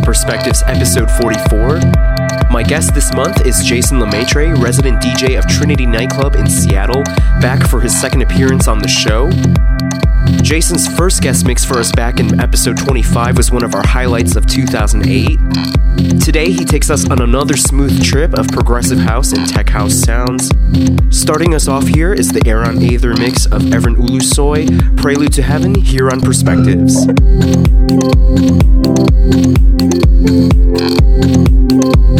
Perspectives episode 44. My guest this month is Jason Lemaitre, resident DJ of Trinity Nightclub in Seattle, back for his second appearance on the show. Jason's first guest mix for us back in episode 25 was one of our highlights of 2008. Today, he takes us on another smooth trip of progressive house and tech house sounds. Starting us off here is the Aeron Aether mix of Evren Ulusoy, Prelude to Heaven, here on Perspectives. thank you.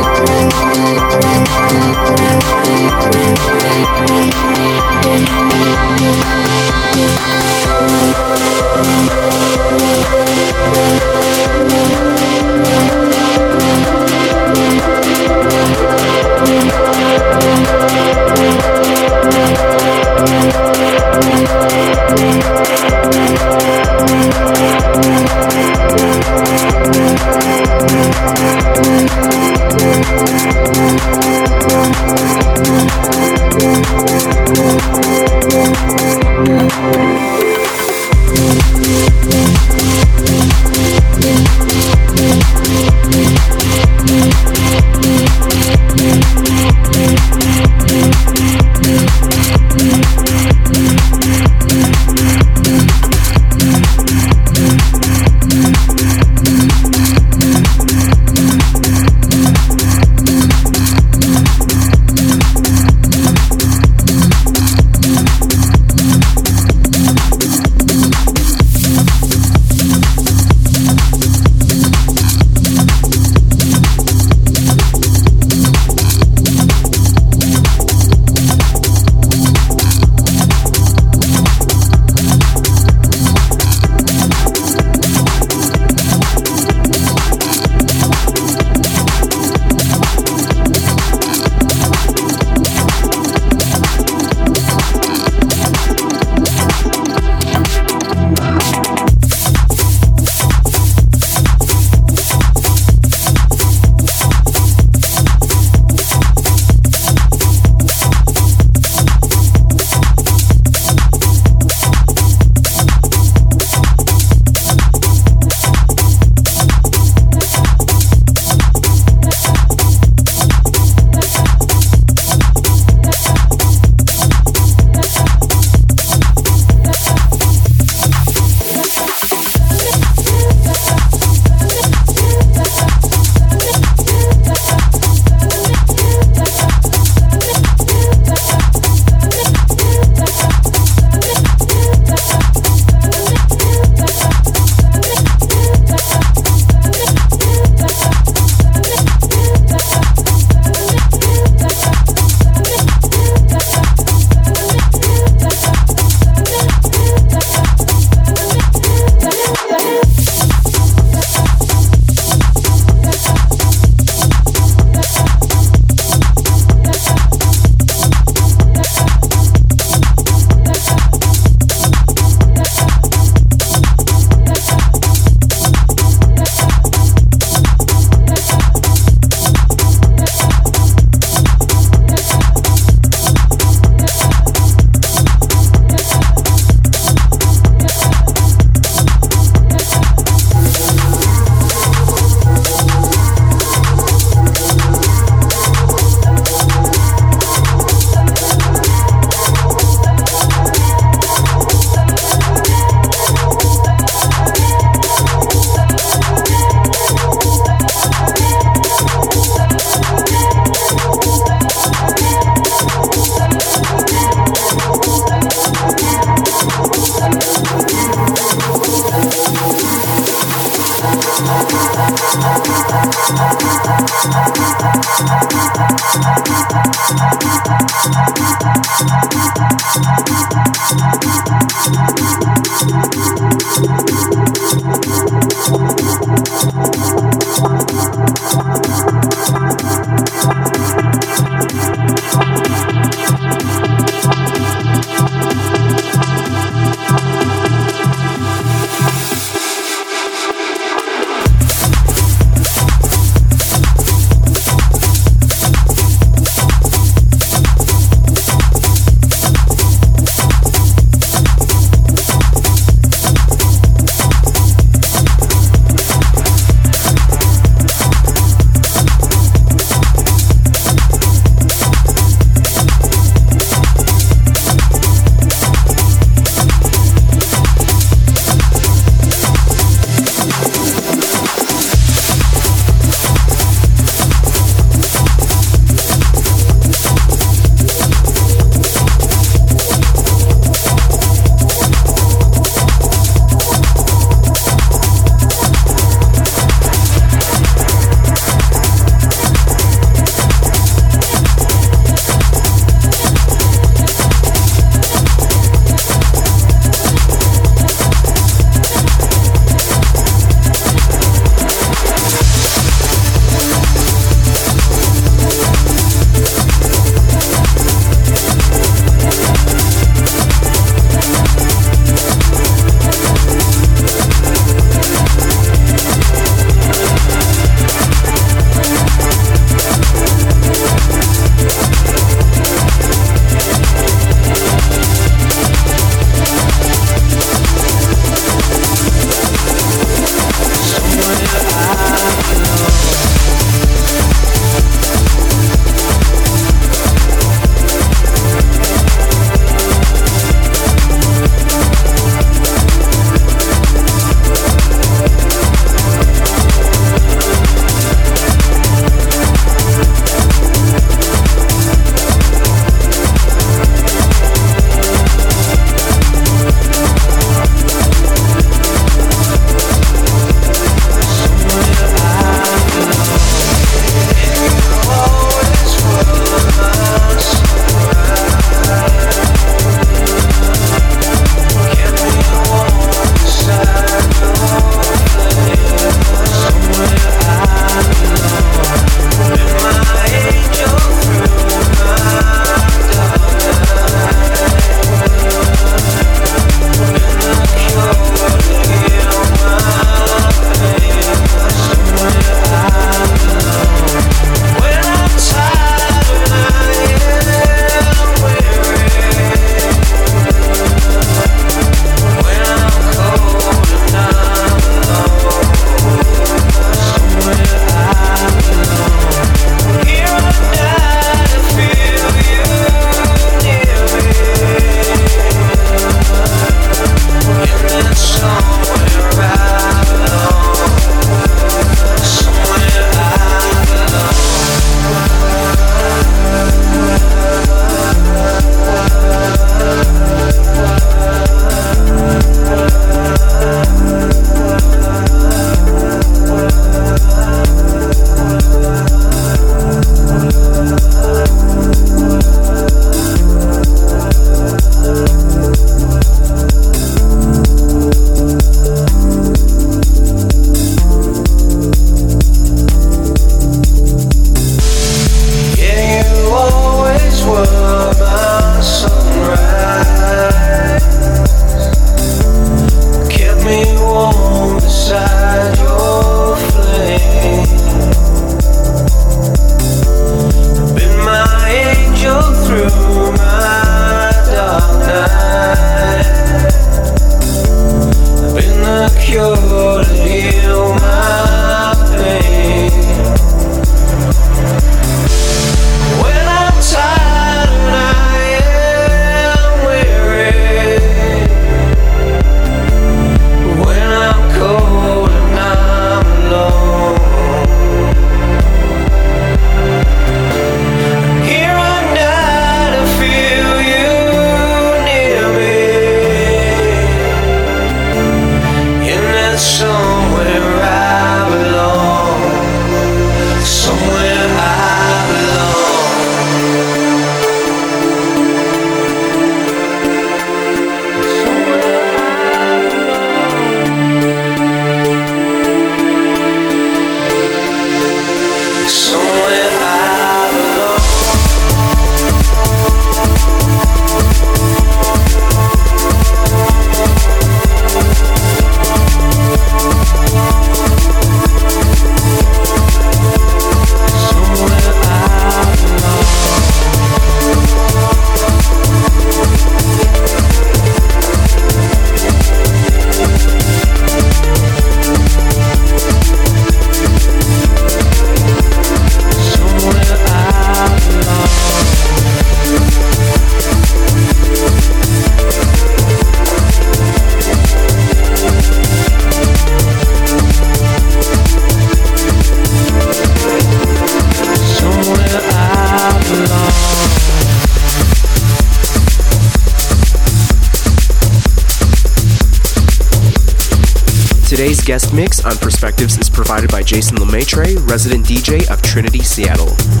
Jason Lemaitre, resident DJ of Trinity Seattle.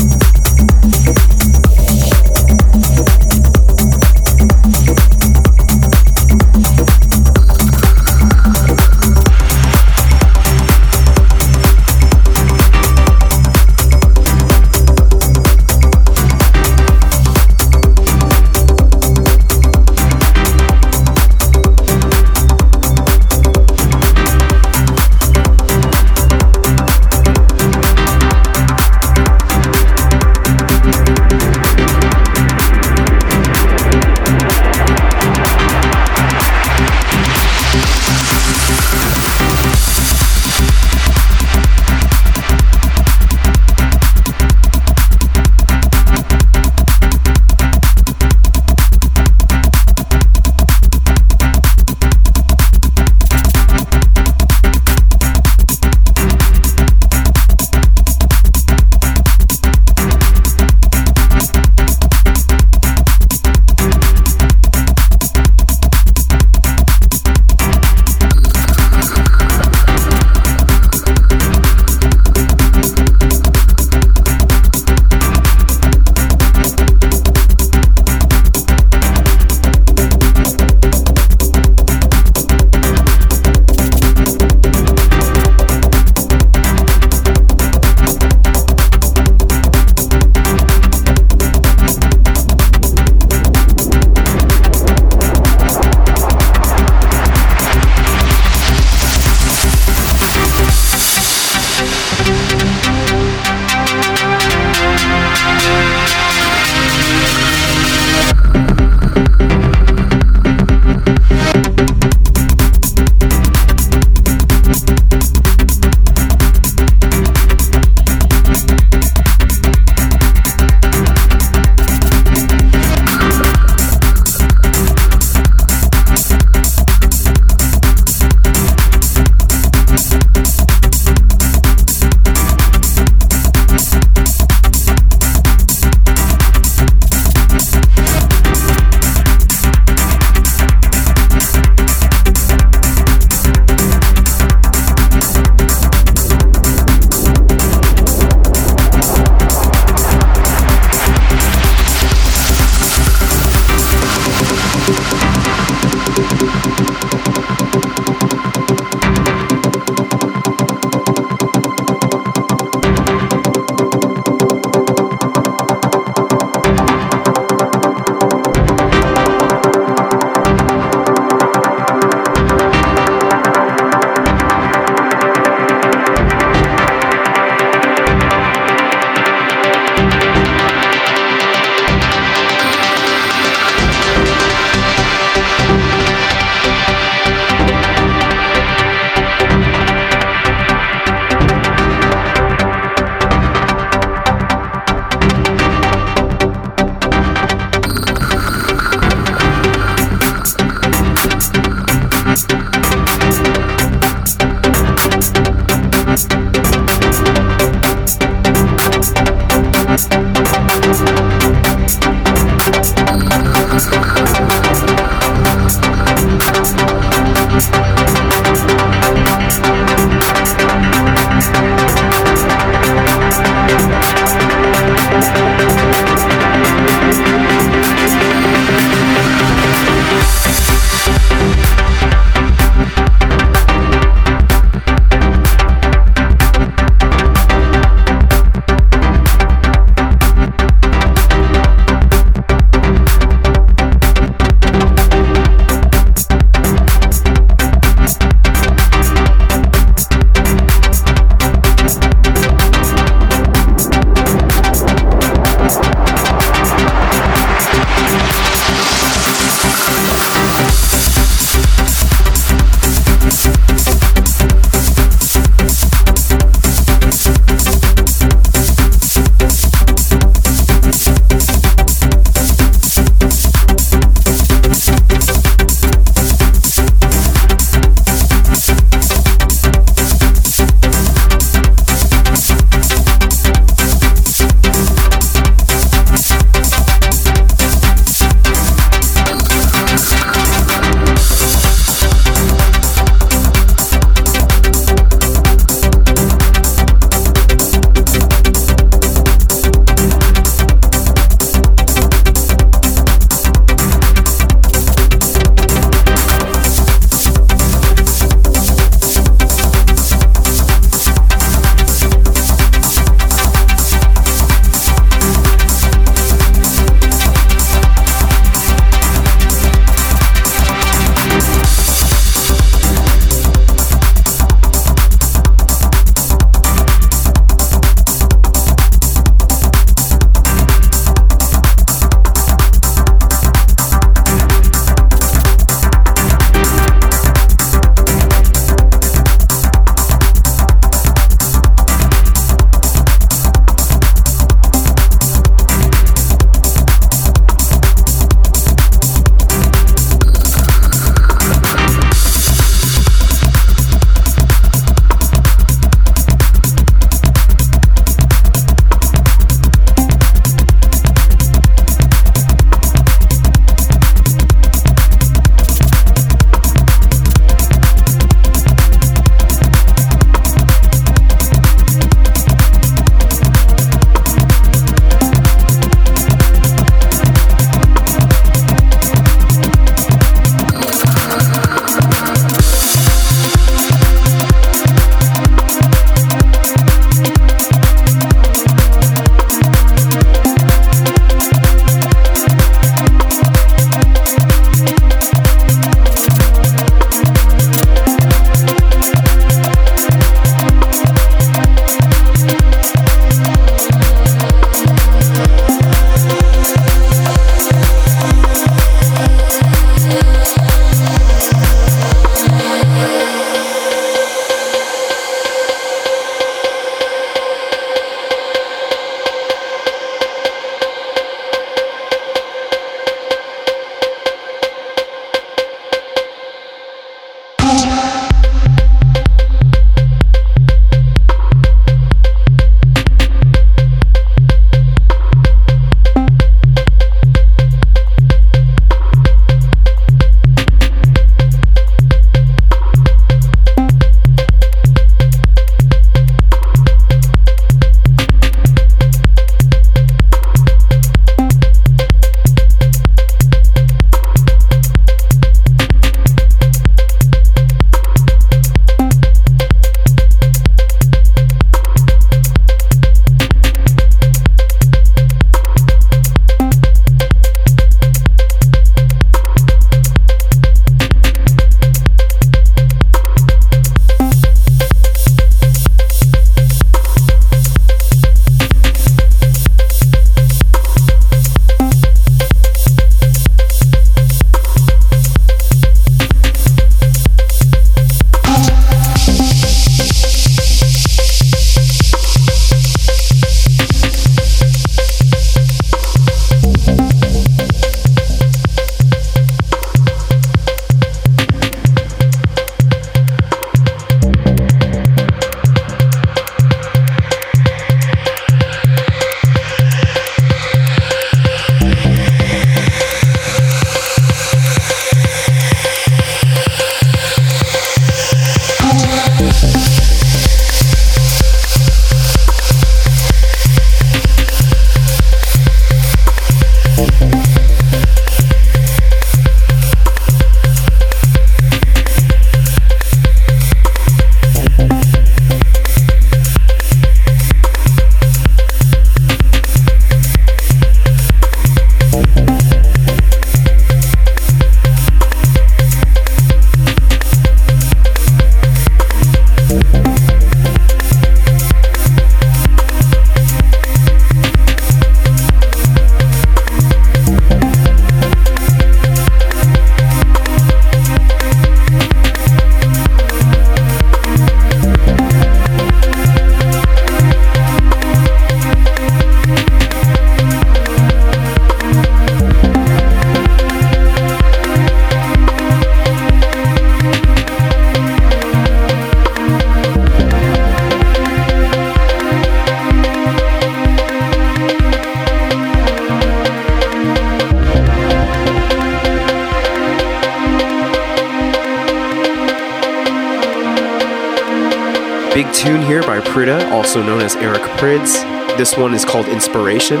Also known as Eric Prydz. This one is called Inspiration.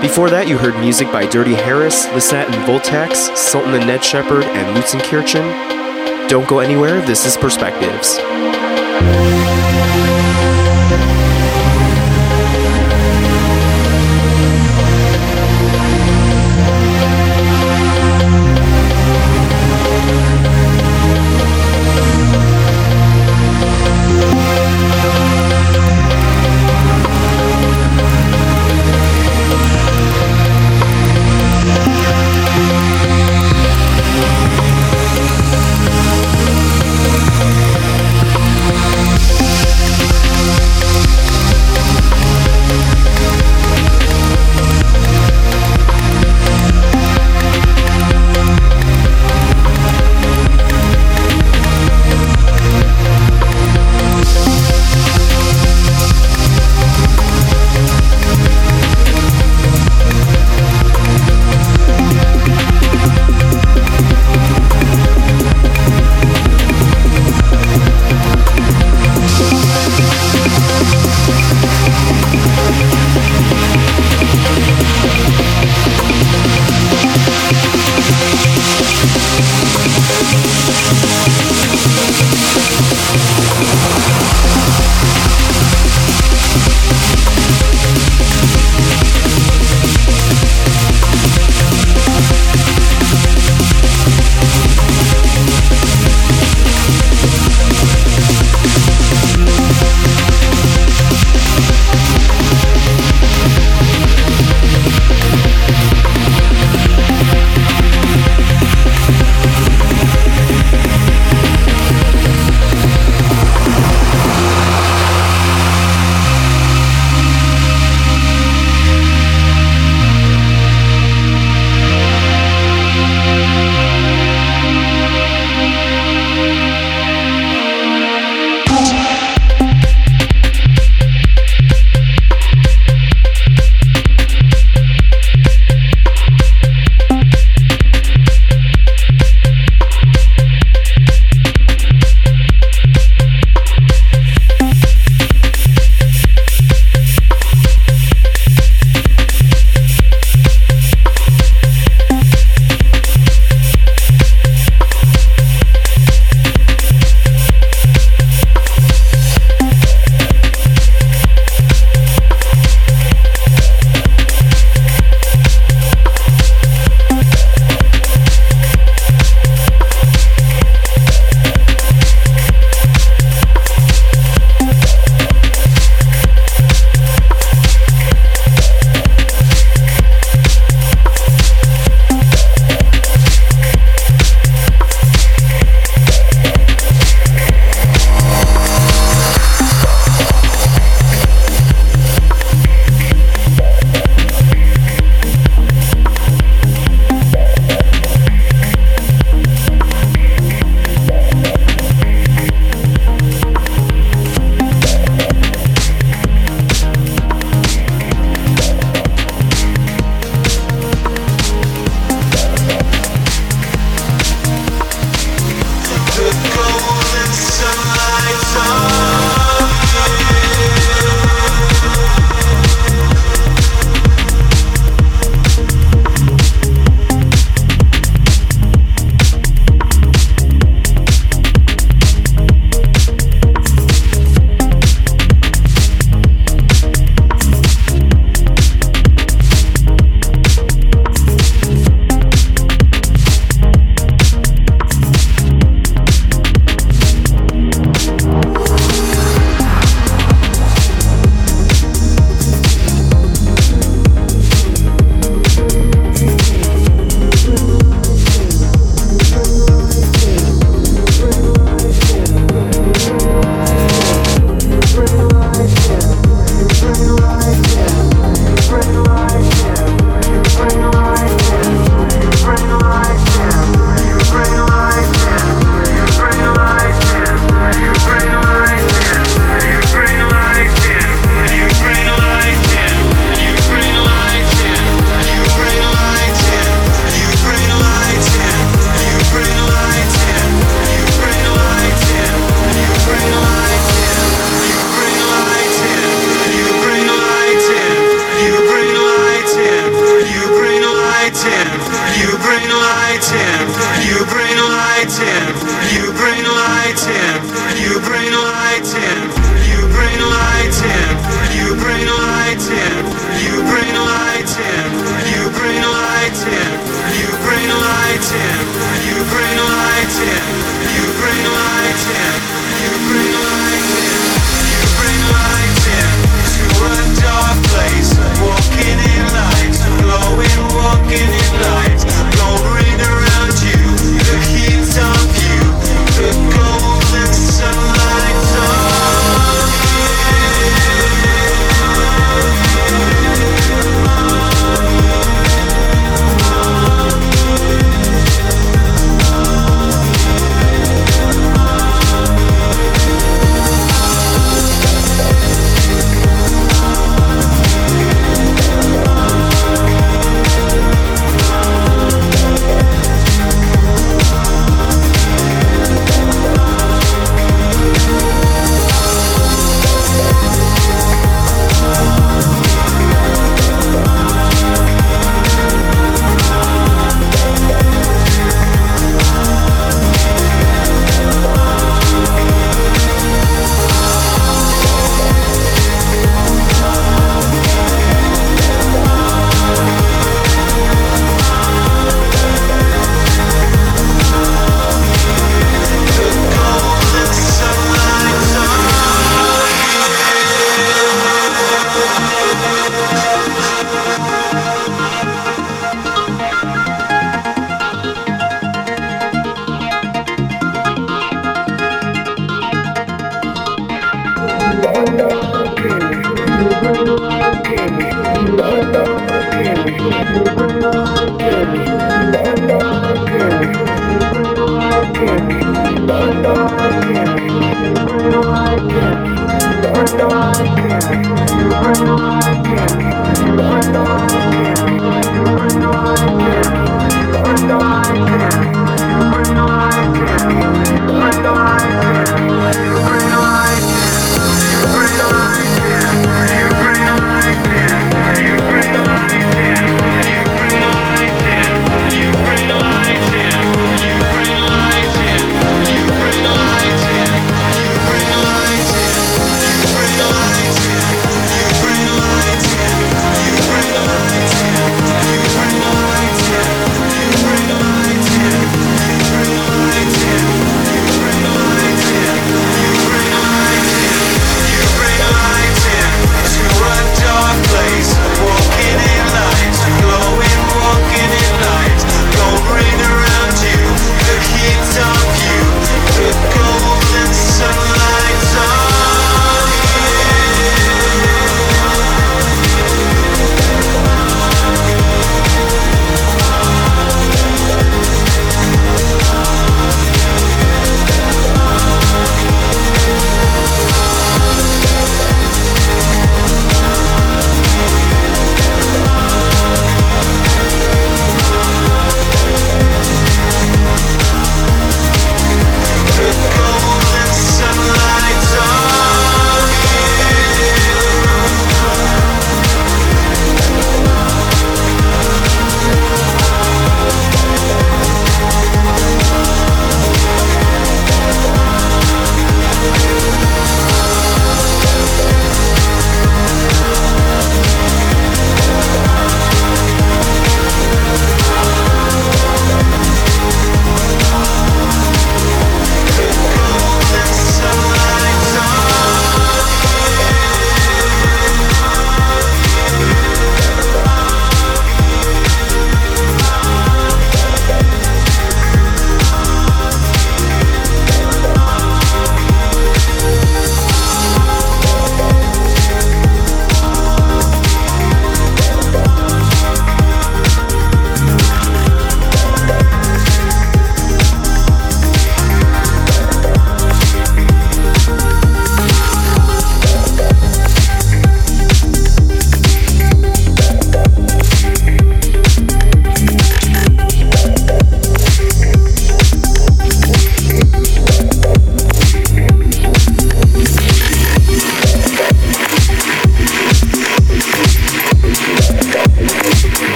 Before that, you heard music by Dirty Harris, Lissat and Voltaxx, Sultan and Ned Shepard, and Lutzenkirchen. Don't go anywhere, this is Perspectives.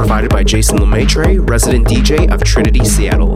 Provided by Jason Lemaitre, resident DJ of Trinity Seattle.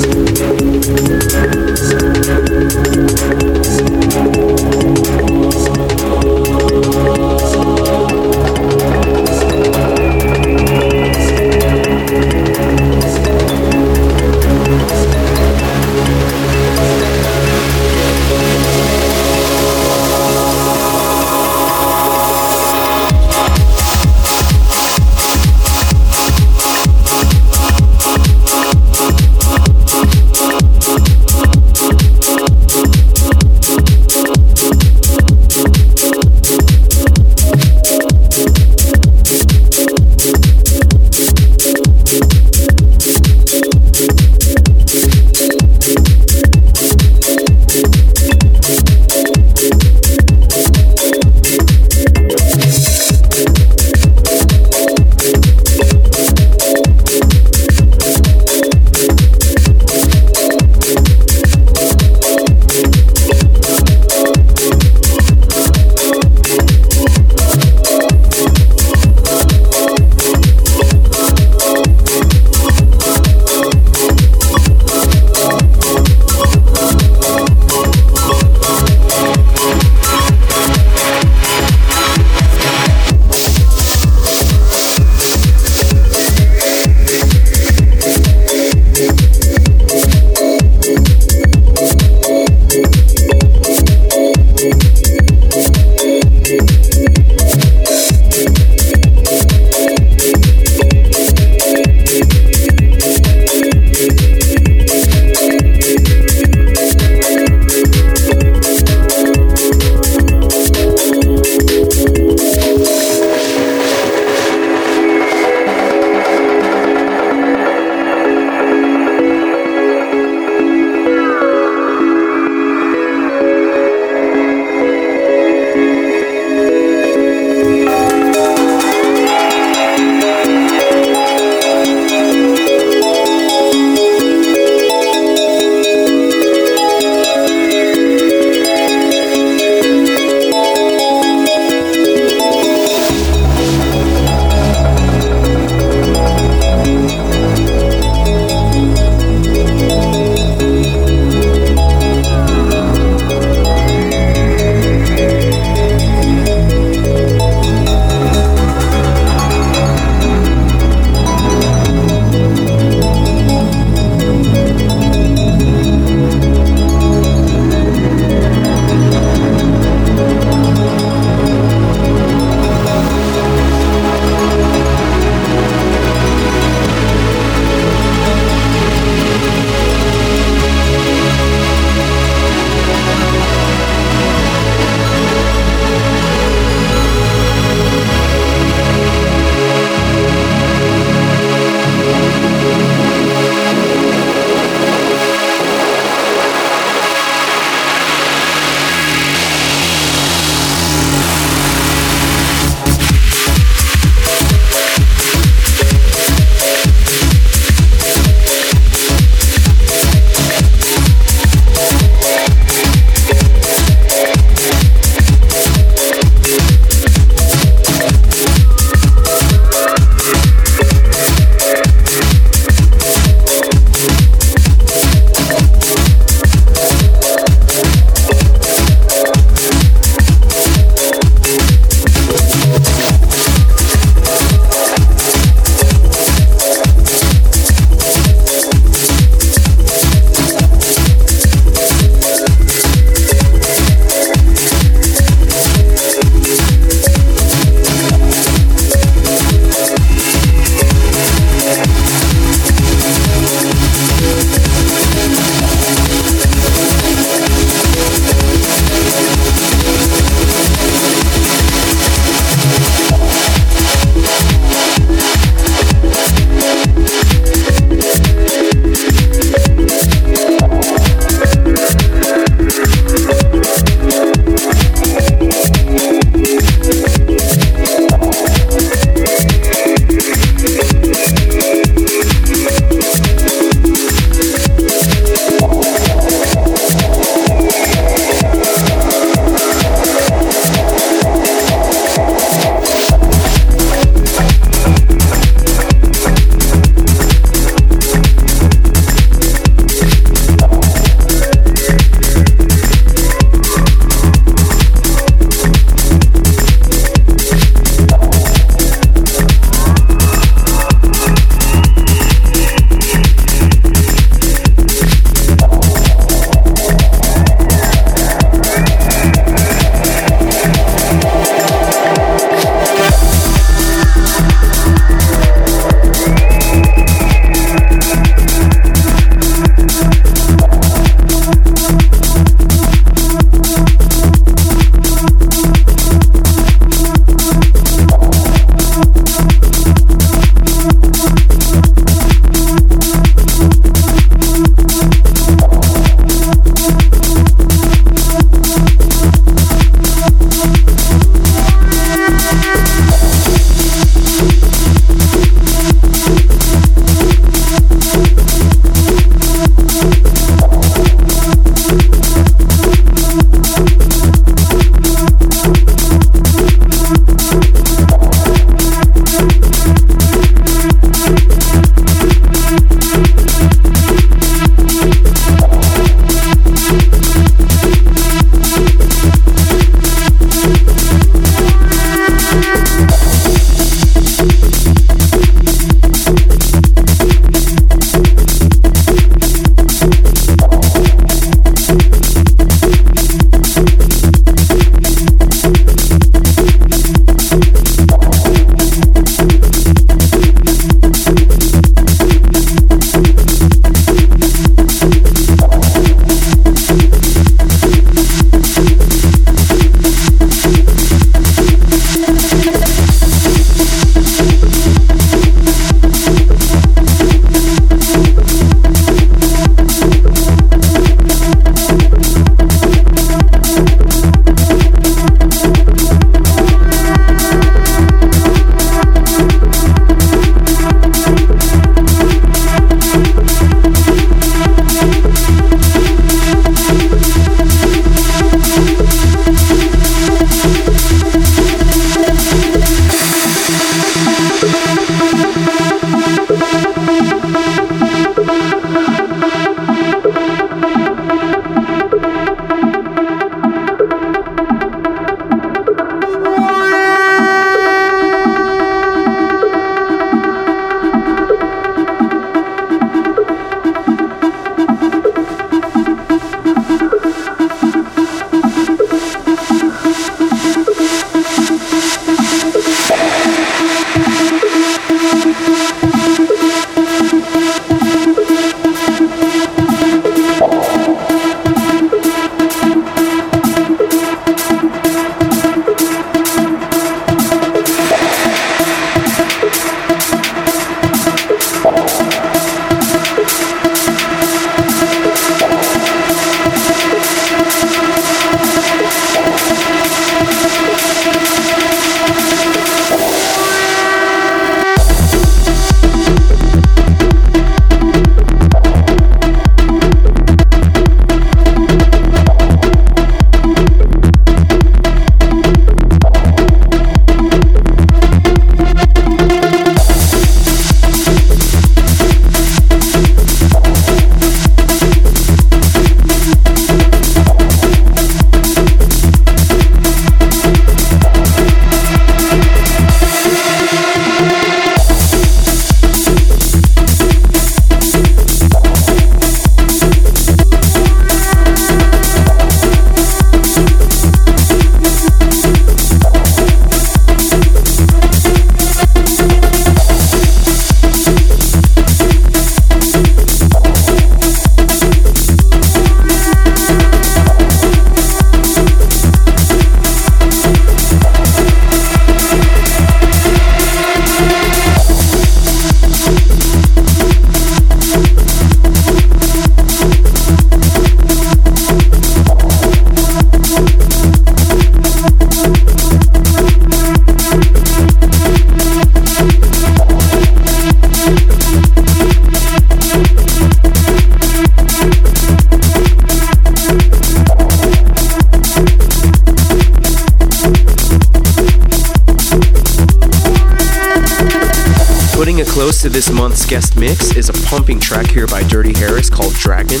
Here by Dirty Harris called Dragon.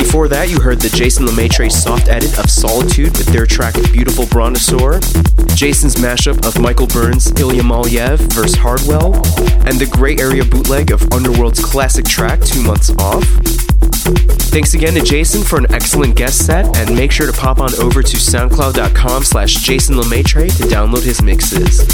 Before that, you heard the Jason Lemaitre soft edit of Solitude with their track Beautiful Brontosaur, Jason's mashup of Michael Burns' Ilya Malyev vs. Hardwell, and the Gray Area bootleg of Underworld's classic track Two Months Off. Thanks again to Jason for an excellent guest set, and make sure to pop on over to soundcloud.com slash Jason Lemaitre to download his mixes.